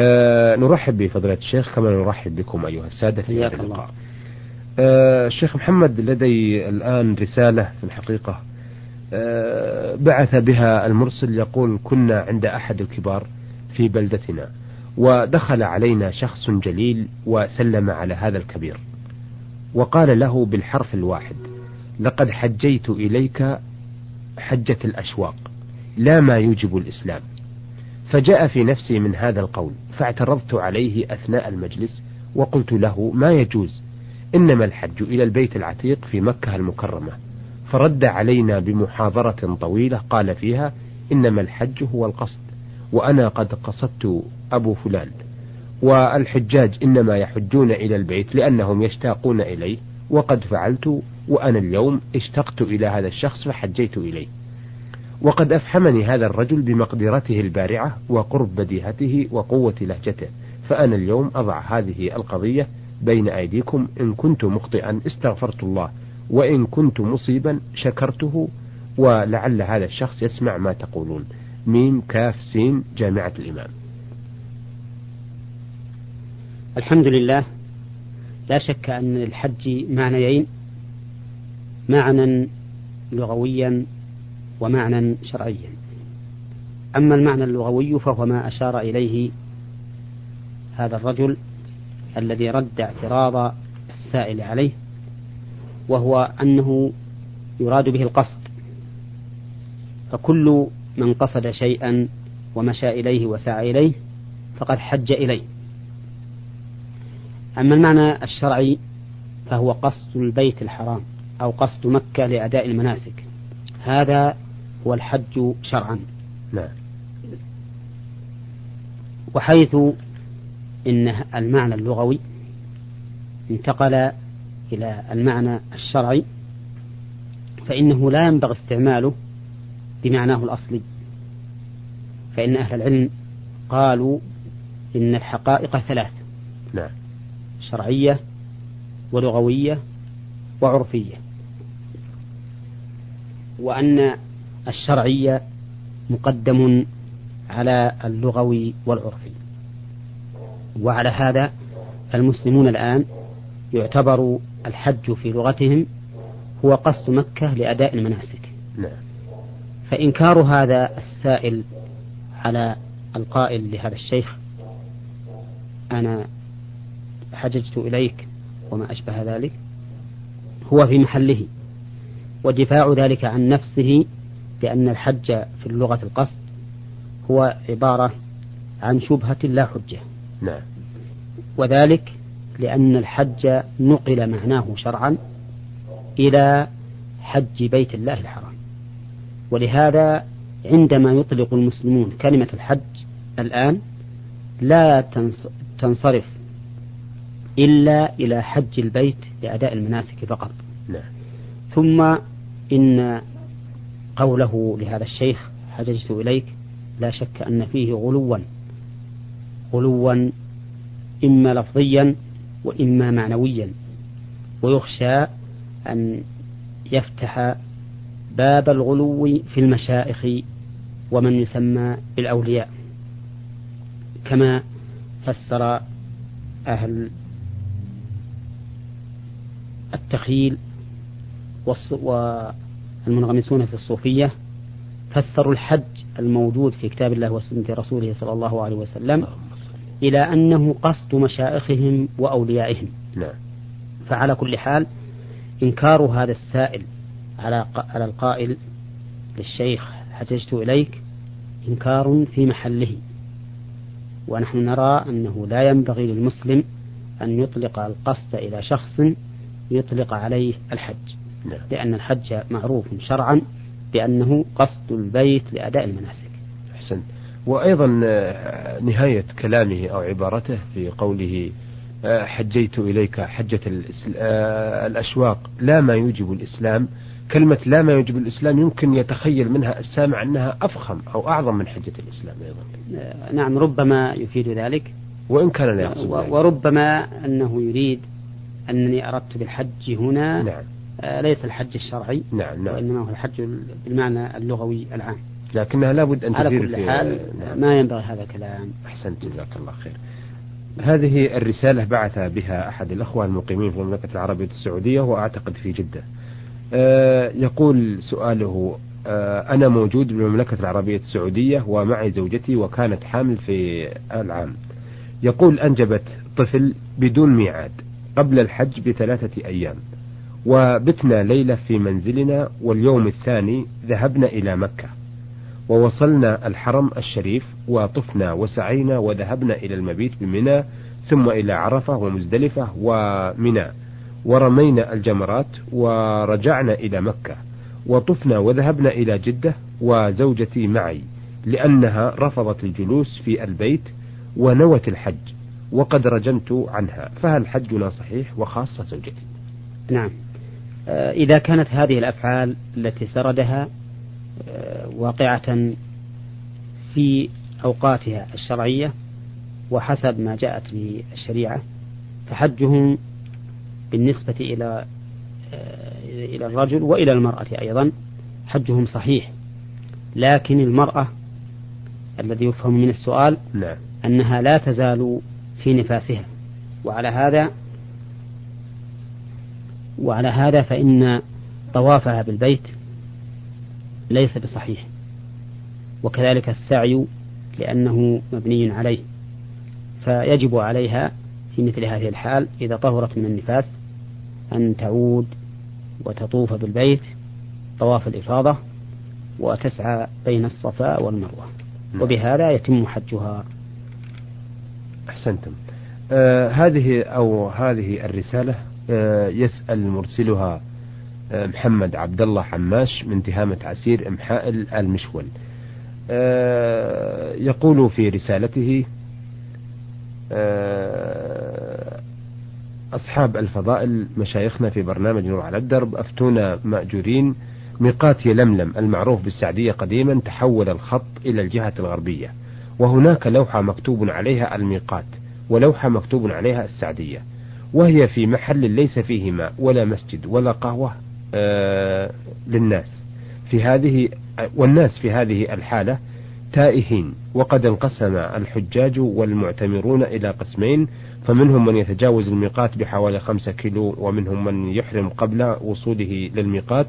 أه نرحب بفضيلة الشيخ كما نرحب بكم أيها السادة في هذا اللقاء. أه الشيخ محمد لدي الآن رسالة في الحقيقة. أه بعث بها المرسل يقول كنا عند أحد الكبار في بلدتنا ودخل علينا شخص جليل وسلم على هذا الكبير وقال له بالحرف الواحد لقد حجيت إليك حجة الأشواق لا ما يوجب الإسلام. فجاء في نفسي من هذا القول فاعترضت عليه أثناء المجلس وقلت له ما يجوز إنما الحج إلى البيت العتيق في مكة المكرمة. فرد علينا بمحاضرة طويلة قال فيها إنما الحج هو القصد وأنا قد قصدت أبو فلان. والحجاج إنما يحجون إلى البيت لأنهم يشتاقون إليه وقد فعلت وأنا اليوم اشتقت إلى هذا الشخص فحجيت إليه. وقد أفحمني هذا الرجل بمقدرته البارعة وقرب بديهته وقوة لهجته فأنا اليوم أضع هذه القضية بين أيديكم إن كنت مخطئا استغفرت الله وإن كنت مصيبا شكرته ولعل هذا الشخص يسمع ما تقولون. ميم كاف سين جامعة الإمام. الحمد لله. لا شك أن الحج معنيين معنى لغويا ومعنى شرعيا. أما المعنى اللغوي فهو ما أشار إليه هذا الرجل الذي رد اعتراض السائل عليه وهو أنه يراد به القصد. فكل من قصد شيئا ومشى إليه وسعى إليه فقد حج إليه. أما المعنى الشرعي فهو قصد البيت الحرام أو قصد مكة لأداء المناسك. هذا هو الحج شرعا. نعم. وحيث إن المعنى اللغوي انتقل إلى المعنى الشرعي فإنه لا ينبغي استعماله بمعناه الأصلي. فإن أهل العلم قالوا إن الحقائق ثلاث نعم. شرعية ولغوية وعرفية. وأن الشرعية مقدم على اللغوي والعرفي. وعلى هذا المسلمون الآن يعتبر الحج في لغتهم هو قصد مكة لأداء المناسك. نعم. فإنكار هذا السائل على القائل لهذا الشيخ أنا حججت إليك وما أشبه ذلك هو في محله ودفاع ذلك عن نفسه بأن الحج في اللغة القصد هو عبارة عن شبهة لا حجة. نعم. وذلك لأن الحج نقل معناه شرعا إلى حج بيت الله الحرام. ولهذا عندما يطلق المسلمون كلمة الحج الآن لا تنصرف إلا إلى حج البيت لأداء المناسك فقط. نعم. ثم إن قوله لهذا الشيخ حججت إليك لا شك أن فيه غلوا غلوا إما لفظيا وإما معنويا. ويخشى أن يفتح باب الغلو في المشائخ ومن يسمى بالأولياء. كما فسر أهل التخيل والمنغمسون في الصوفية فسروا الحج الموجود في كتاب الله وسنة رسوله صلى الله عليه وسلم إلى أنه قصد مشائخهم وأوليائهم. نعم. فعلى كل حال إنكار هذا السائل على على القائل للشيخ حججت إليك إنكار في محله. ونحن نرى أنه لا ينبغي للمسلم أن يطلق القصد إلى شخص يطلق عليه الحج. نعم. لأن الحج معروف شرعا بأنه قصد البيت لأداء المناسك. أحسن وأيضا آه، نهاية كلامه أو عبارته في قوله آه، حجيت إليك حجة آه، الأشواق لا ما يوجب الإسلام. كلمة لا ما يوجب الإسلام يمكن يتخيل منها السامع أنها أفخم أو أعظم من حجة الإسلام أيضا. نعم ربما يفيد ذلك. وإن كان لا يقصد وربما أنه يريد أنني أردت بالحج هنا. نعم. ليس الحج الشرعي نعم نعم. وإنما هو الحج بالمعنى اللغوي العام. لكنها لابد أن على كل حال ما ينبغي هذا الكلام. أحسنت جزاك الله خير. هذه الرسالة بعث بها أحد الأخوة المقيمين في المملكة العربية السعودية وأعتقد في جدة. آه يقول سؤاله آه أنا موجود بالمملكة العربية السعودية ومعي زوجتي وكانت حامل في العام. يقول أنجبت طفل بدون ميعاد قبل الحج بثلاثة أيام. وبتنا ليلة في منزلنا واليوم الثاني ذهبنا إلى مكة. ووصلنا الحرم الشريف وطفنا وسعينا وذهبنا إلى المبيت بمنى ثم إلى عرفة ومزدلفة ومنى. ورمينا الجمرات ورجعنا إلى مكة. وطفنا وذهبنا إلى جدة وزوجتي معي لأنها رفضت الجلوس في البيت ونوت الحج وقد رجمت عنها. فهل حجنا صحيح وخاصة زوجتي؟ نعم. إذا كانت هذه الأفعال التي سردها آه، واقعة في أوقاتها الشرعية وحسب ما جاءت به الشريعة فحجهم بالنسبة إلى آه، إلى الرجل وإلى المرأة أيضا حجهم صحيح لكن المرأة الذي يفهم من السؤال نعم. أنها لا تزال في نفاسها وعلى هذا وعلى هذا فإن طوافها بالبيت ليس بصحيح وكذلك السعي لأنه مبني عليه فيجب عليها في مثل هذه الحال إذا طهرت من النفاس أن تعود وتطوف بالبيت طواف الإفاضة وتسعى بين الصفا والمروة نعم. وبهذا يتم حجها أحسنتم آه هذه أو هذه الرسالة يسأل مرسلها آه محمد عبد الله حماش من تهامة عسير إمحاء المشول. آه يقول في رسالته آه أصحاب الفضائل مشايخنا في برنامج نور على الدرب أفتونا مأجورين ميقات يلملم المعروف بالسعدية قديما تحول الخط إلى الجهة الغربية. وهناك لوحة مكتوب عليها الميقات ولوحة مكتوب عليها السعدية. وهي في محل ليس فيه ماء ولا مسجد ولا قهوة آه للناس. في هذه والناس في هذه الحالة تائهين وقد انقسم الحجاج والمعتمرون إلى قسمين فمنهم من يتجاوز الميقات بحوالي خمسة كيلو ومنهم من يحرم قبل وصوله للميقات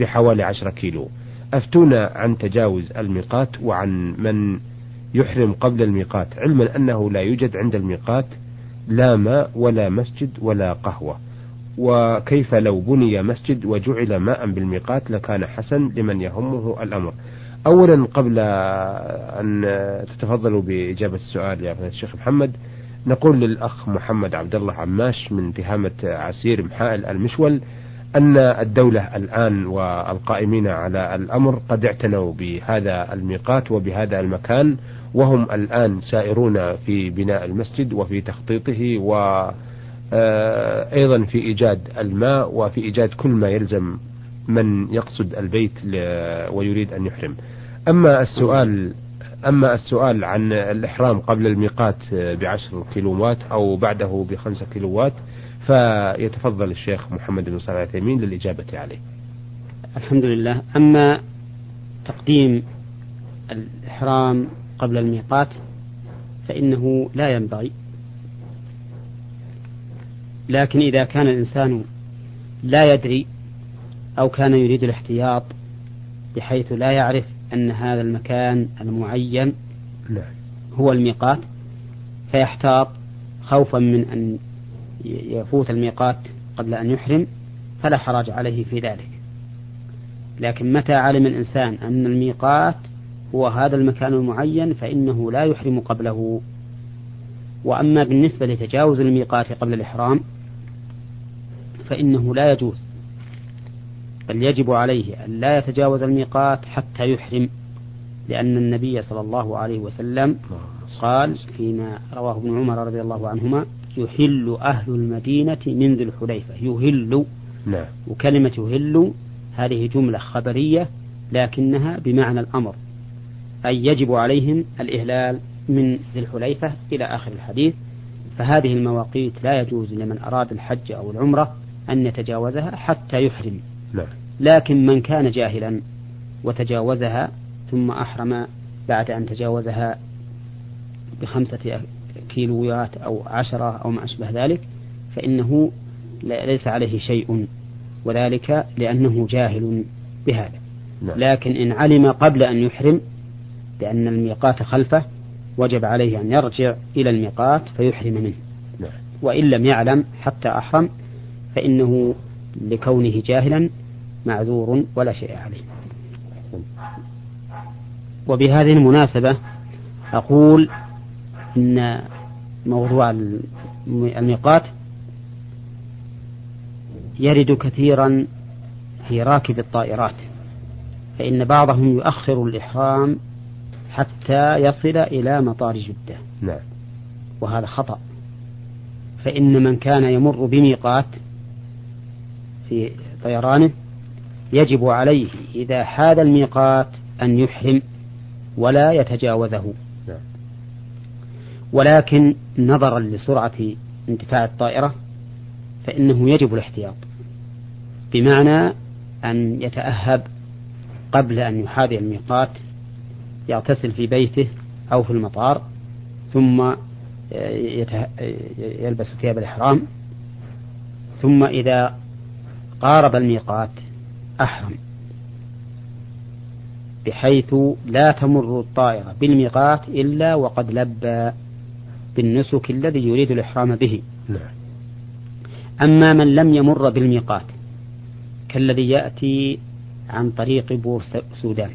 بحوالي عشرة كيلو. أفتونا عن تجاوز الميقات وعن من يحرم قبل الميقات علما أنه لا يوجد عند الميقات لا ماء ولا مسجد ولا قهوة. وكيف لو بني مسجد وجعل ماء بالميقات لكان حسن لمن يهمه الأمر. أولا قبل أن تتفضلوا بإجابة السؤال يا الشيخ محمد نقول للأخ محمد عبد الله عماش من تهامة عسير محائل المشول أن الدولة الآن والقائمين على الأمر قد اعتنوا بهذا الميقات وبهذا المكان وهم الآن سائرون في بناء المسجد وفي تخطيطه و آه، أيضا في إيجاد الماء وفي إيجاد كل ما يلزم من يقصد البيت ويريد أن يحرم. أما السؤال أما السؤال عن الإحرام قبل الميقات بعشر كيلوات أو بعده بخمسة كيلوات فيتفضل الشيخ محمد بن صالح العثيمين للإجابة عليه. الحمد لله. أما تقديم الإحرام قبل الميقات فإنه لا ينبغي لكن إذا كان الإنسان لا يدري أو كان يريد الاحتياط بحيث لا يعرف أن هذا المكان المعين. هو الميقات فيحتاط خوفا من أن يفوت الميقات قبل أن يحرم فلا حرج عليه في ذلك لكن متى علم الإنسان أن الميقات هو هذا المكان المعين فإنه لا يحرم قبله. وأما بالنسبة لتجاوز الميقات قبل الإحرام فإنه لا يجوز بل يجب عليه أن لا يتجاوز الميقات حتى يحرم لأن النبي صلى الله عليه وسلم قال فيما رواه ابن عمر رضي الله عنهما يهل أهل المدينة من ذي الحليفة. يهل نعم. وكلمة يهل هذه جملة خبرية لكنها بمعنى الأمر. أي يجب عليهم الإهلال من ذي الحليفة إلى آخر الحديث فهذه المواقيت لا يجوز لمن أراد الحج أو العمرة أن يتجاوزها حتى يحرم نعم. لكن من كان جاهلا وتجاوزها ثم أحرم بعد أن تجاوزها بخمسة كيلوات أو عشرة أو ما أشبه ذلك فإنه ليس عليه شيء وذلك لأنه جاهل بهذا نعم. لكن إن علم قبل أن يحرم بأن الميقات خلفه وجب عليه أن يرجع إلى الميقات فيحرم منه نعم. وإن لم يعلم حتى أحرم فإنه لكونه جاهلا معذور ولا شيء عليه وبهذه المناسبة أقول إن موضوع الميقات يرد كثيرا في راكب الطائرات فإن بعضهم يؤخر الإحرام حتى يصل إلى مطار جدة. نعم. وهذا خطأ. فإن من كان يمر بميقات في طيرانه يجب عليه إذا حاد الميقات أن يحرم ولا يتجاوزه. نعم. ولكن نظرا لسرعة انتفاع الطائرة فإنه يجب الاحتياط. بمعنى أن يتأهب قبل أن يحاذي الميقات يغتسل في بيته أو في المطار ثم يلبس ثياب الإحرام ثم إذا قارب الميقات أحرم. بحيث لا تمر الطائرة بالميقات إلا وقد لبى بالنسك الذي يريد الإحرام به. نعم. أما من لم يمر بالميقات كالذي يأتي عن طريق بور سودان.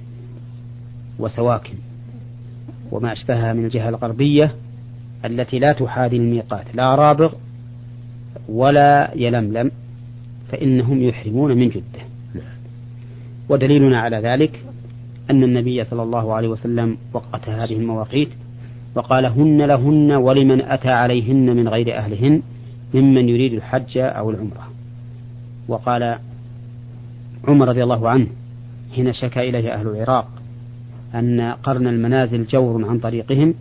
وسواكن وما أشبهها من الجهة الغربية التي لا تحاذي الميقات لا رابغ ولا يلملم فإنهم يحرمون من جدة. ودليلنا على ذلك أن النبي صلى الله عليه وسلم وقت هذه المواقيت وقال هن لهن ولمن أتى عليهن من غير أهلهن ممن يريد الحج أو العمرة وقال عمر رضي الله عنه حين شكا إليه أهل العراق أن قرن المنازل جور عن طريقهم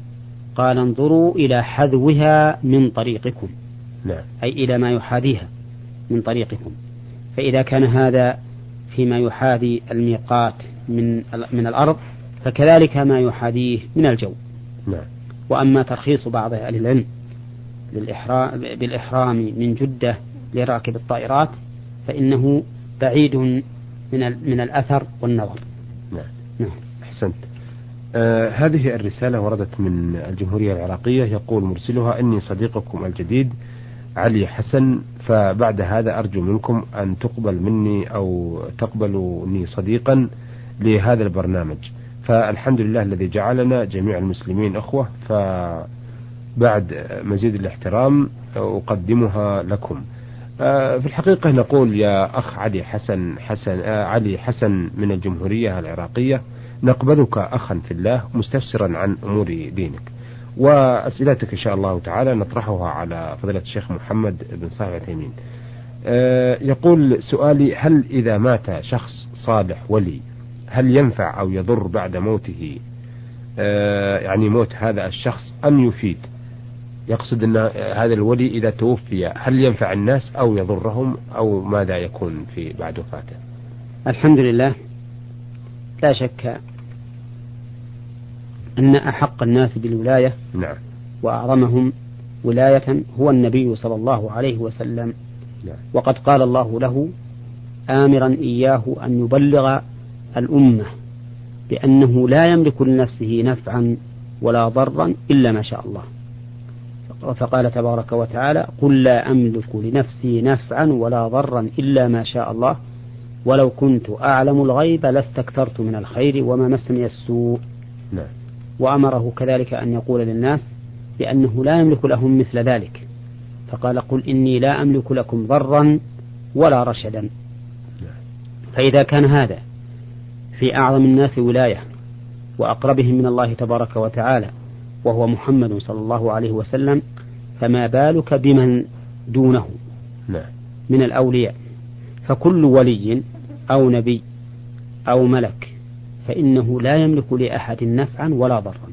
قال انظروا إلى حذوها من طريقكم نعم. أي إلى ما يحاذيها من طريقكم فإذا كان هذا فيما يحاذي الميقات من من الأرض فكذلك ما يحاذيه من الجو نعم. وأما ترخيص بعض أهل العلم بالإحرام من جدة لراكب الطائرات فإنه بعيد من من الأثر والنظر. أحسنت. آه هذه الرسالة وردت من الجمهورية العراقية. يقول مرسلها إني صديقكم الجديد علي حسن فبعد هذا أرجو منكم أن تقبل مني أو تقبلوني صديقا لهذا البرنامج. فالحمد لله الذي جعلنا جميع المسلمين أخوة فبعد مزيد الاحترام أقدمها لكم. آه، في الحقيقة نقول يا أخ علي حسن حسن آه، علي حسن من الجمهورية العراقية نقبلك أخا في الله مستفسرا عن أمور دينك. وأسئلتك إن شاء الله تعالى نطرحها على فضيلة الشيخ محمد بن صالح العثيمين آه، يقول سؤالي هل إذا مات شخص صالح ولي هل ينفع أو يضر بعد موته؟ يعني موت هذا الشخص أم يفيد؟ يقصد أن هذا الولي إذا توفي هل ينفع الناس أو يضرهم؟ أو ماذا يكون في بعد وفاته؟ الحمد لله. لا شك أن أحق الناس بالولاية نعم. وأعظمهم ولاية هو النبي صلى الله عليه وسلم. نعم. وقد قال الله له آمرا إياه أن يبلغ الأمة بأنه لا يملك لنفسه نفعا ولا ضرا إلا ما شاء الله. فقال تبارك وتعالى قل لا أملك لنفسي نفعا ولا ضرا إلا ما شاء الله. ولو كنت أعلم الغيب لاستكثرت من الخير وما مسني السوء. نعم. وأمره كذلك أن يقول للناس بأنه لا يملك لهم مثل ذلك فقال قل إني لا أملك لكم ضرا ولا رشدا. فإذا كان هذا في أعظم الناس ولاية وأقربهم من الله تبارك وتعالى وهو محمد صلى الله عليه وسلم فما بالك بمن دونه نعم. من الأولياء فكل ولي أو نبي أو ملك فإنه لا يملك لأحد نفعا ولا ضرا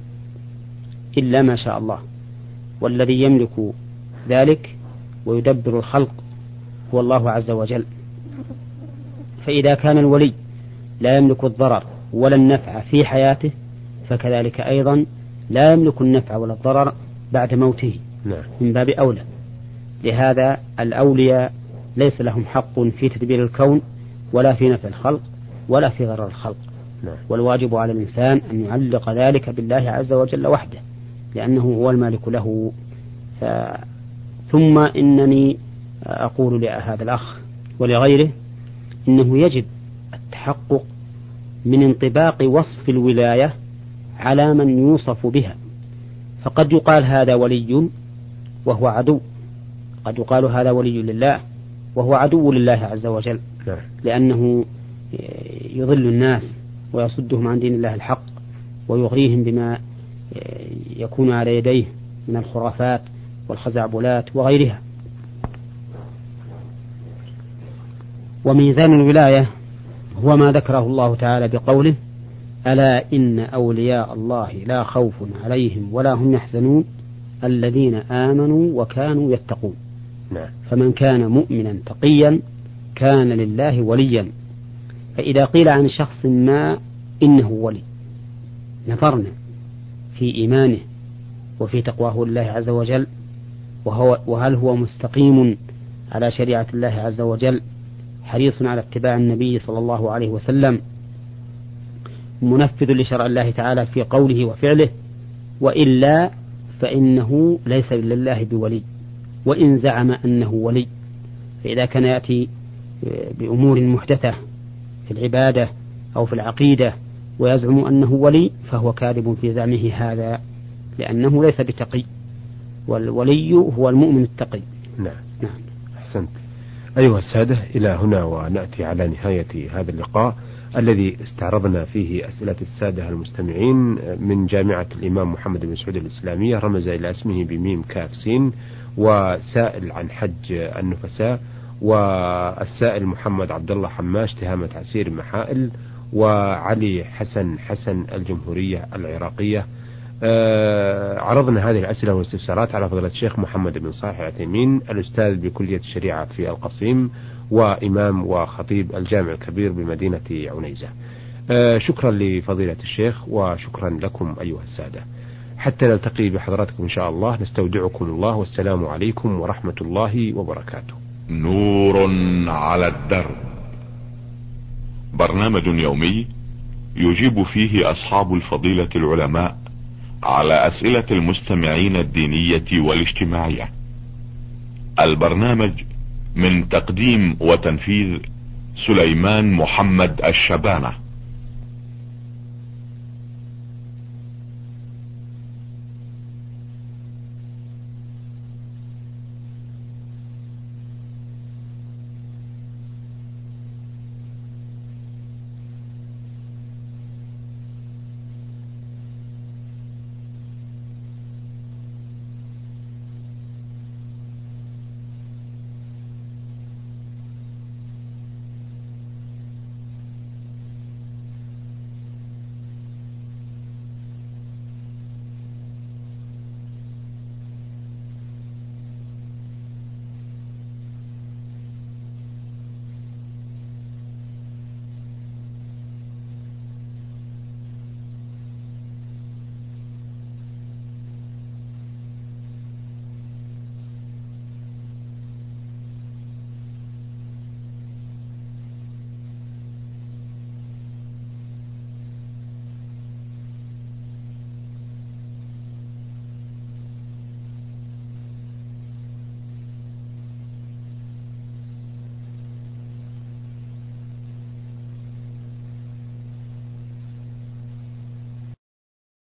إلا ما شاء الله والذي يملك ذلك ويدبر الخلق هو الله عز وجل فإذا كان الولي لا يملك الضرر ولا النفع في حياته فكذلك أيضا لا يملك النفع ولا الضرر بعد موته نعم. من باب أولى لهذا الأولياء ليس لهم حق في تدبير الكون ولا في نفع الخلق ولا في ضرر الخلق. والواجب على الإنسان أن يعلق ذلك بالله عز وجل وحده لأنه هو المالك له. ف... ثم إنني أقول لهذا الأخ ولغيره إنه يجب التحقق من انطباق وصف الولاية على من يوصف بها. فقد يقال هذا ولي وهو عدو. قد يقال هذا ولي لله وهو عدو لله عز وجل نعم. لأنه يضل الناس. ويصدهم عن دين الله الحق ويغريهم بما يكون على يديه من الخرافات والخزعبلات وغيرها. وميزان الولاية هو ما ذكره الله تعالى بقوله ألا إن أولياء الله لا خوف عليهم ولا هم يحزنون الذين آمنوا وكانوا يتقون. نعم. فمن كان مؤمنا تقيا كان لله وليا. فإذا قيل عن شخص ما إنه ولي نظرنا في إيمانه وفي تقواه لله عز وجل وهو وهل هو مستقيم على شريعة الله عز وجل حريص على اتباع النبي صلى الله عليه وسلم منفذ لشرع الله تعالى في قوله وفعله وإلا فإنه ليس لله بولي وإن زعم أنه ولي فإذا كان يأتي بأمور محدثة في العبادة أو في العقيدة ويزعم أنه ولي فهو كاذب في زعمه هذا لأنه ليس بتقي. والولي هو المؤمن التقي. نعم. نعم. أحسنت. أيها السادة إلى هنا ونأتي على نهاية هذا اللقاء الذي استعرضنا فيه أسئلة السادة المستمعين من جامعة الإمام محمد بن سعود الإسلامية رمز إلى اسمه بميم كاف سين وسائل عن حج النفساء. والسائل محمد عبد الله حماش تهامة عسير محائل وعلي حسن حسن الجمهورية العراقية. آه عرضنا هذه الأسئلة والاستفسارات على فضيلة الشيخ محمد بن صالح العثيمين الأستاذ بكلية الشريعة في القصيم وإمام وخطيب الجامع الكبير بمدينة عنيزة. آه شكرا لفضيلة الشيخ وشكرا لكم أيها السادة. حتى نلتقي بحضراتكم إن شاء الله نستودعكم الله والسلام عليكم ورحمة الله وبركاته. نور على الدرب. برنامج يومي يجيب فيه أصحاب الفضيلة العلماء على أسئلة المستمعين الدينية والاجتماعية. البرنامج من تقديم وتنفيذ سليمان محمد الشبانة.